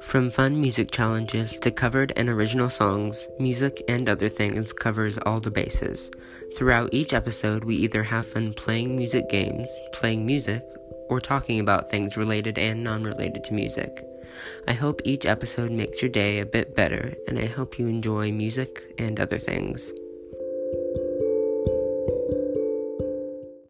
From fun music challenges to covered and original songs, music and other things covers all the bases. Throughout each episode, we either have fun playing music games, playing music, or talking about things related and non related to music. I hope each episode makes your day a bit better, and I hope you enjoy music and other things.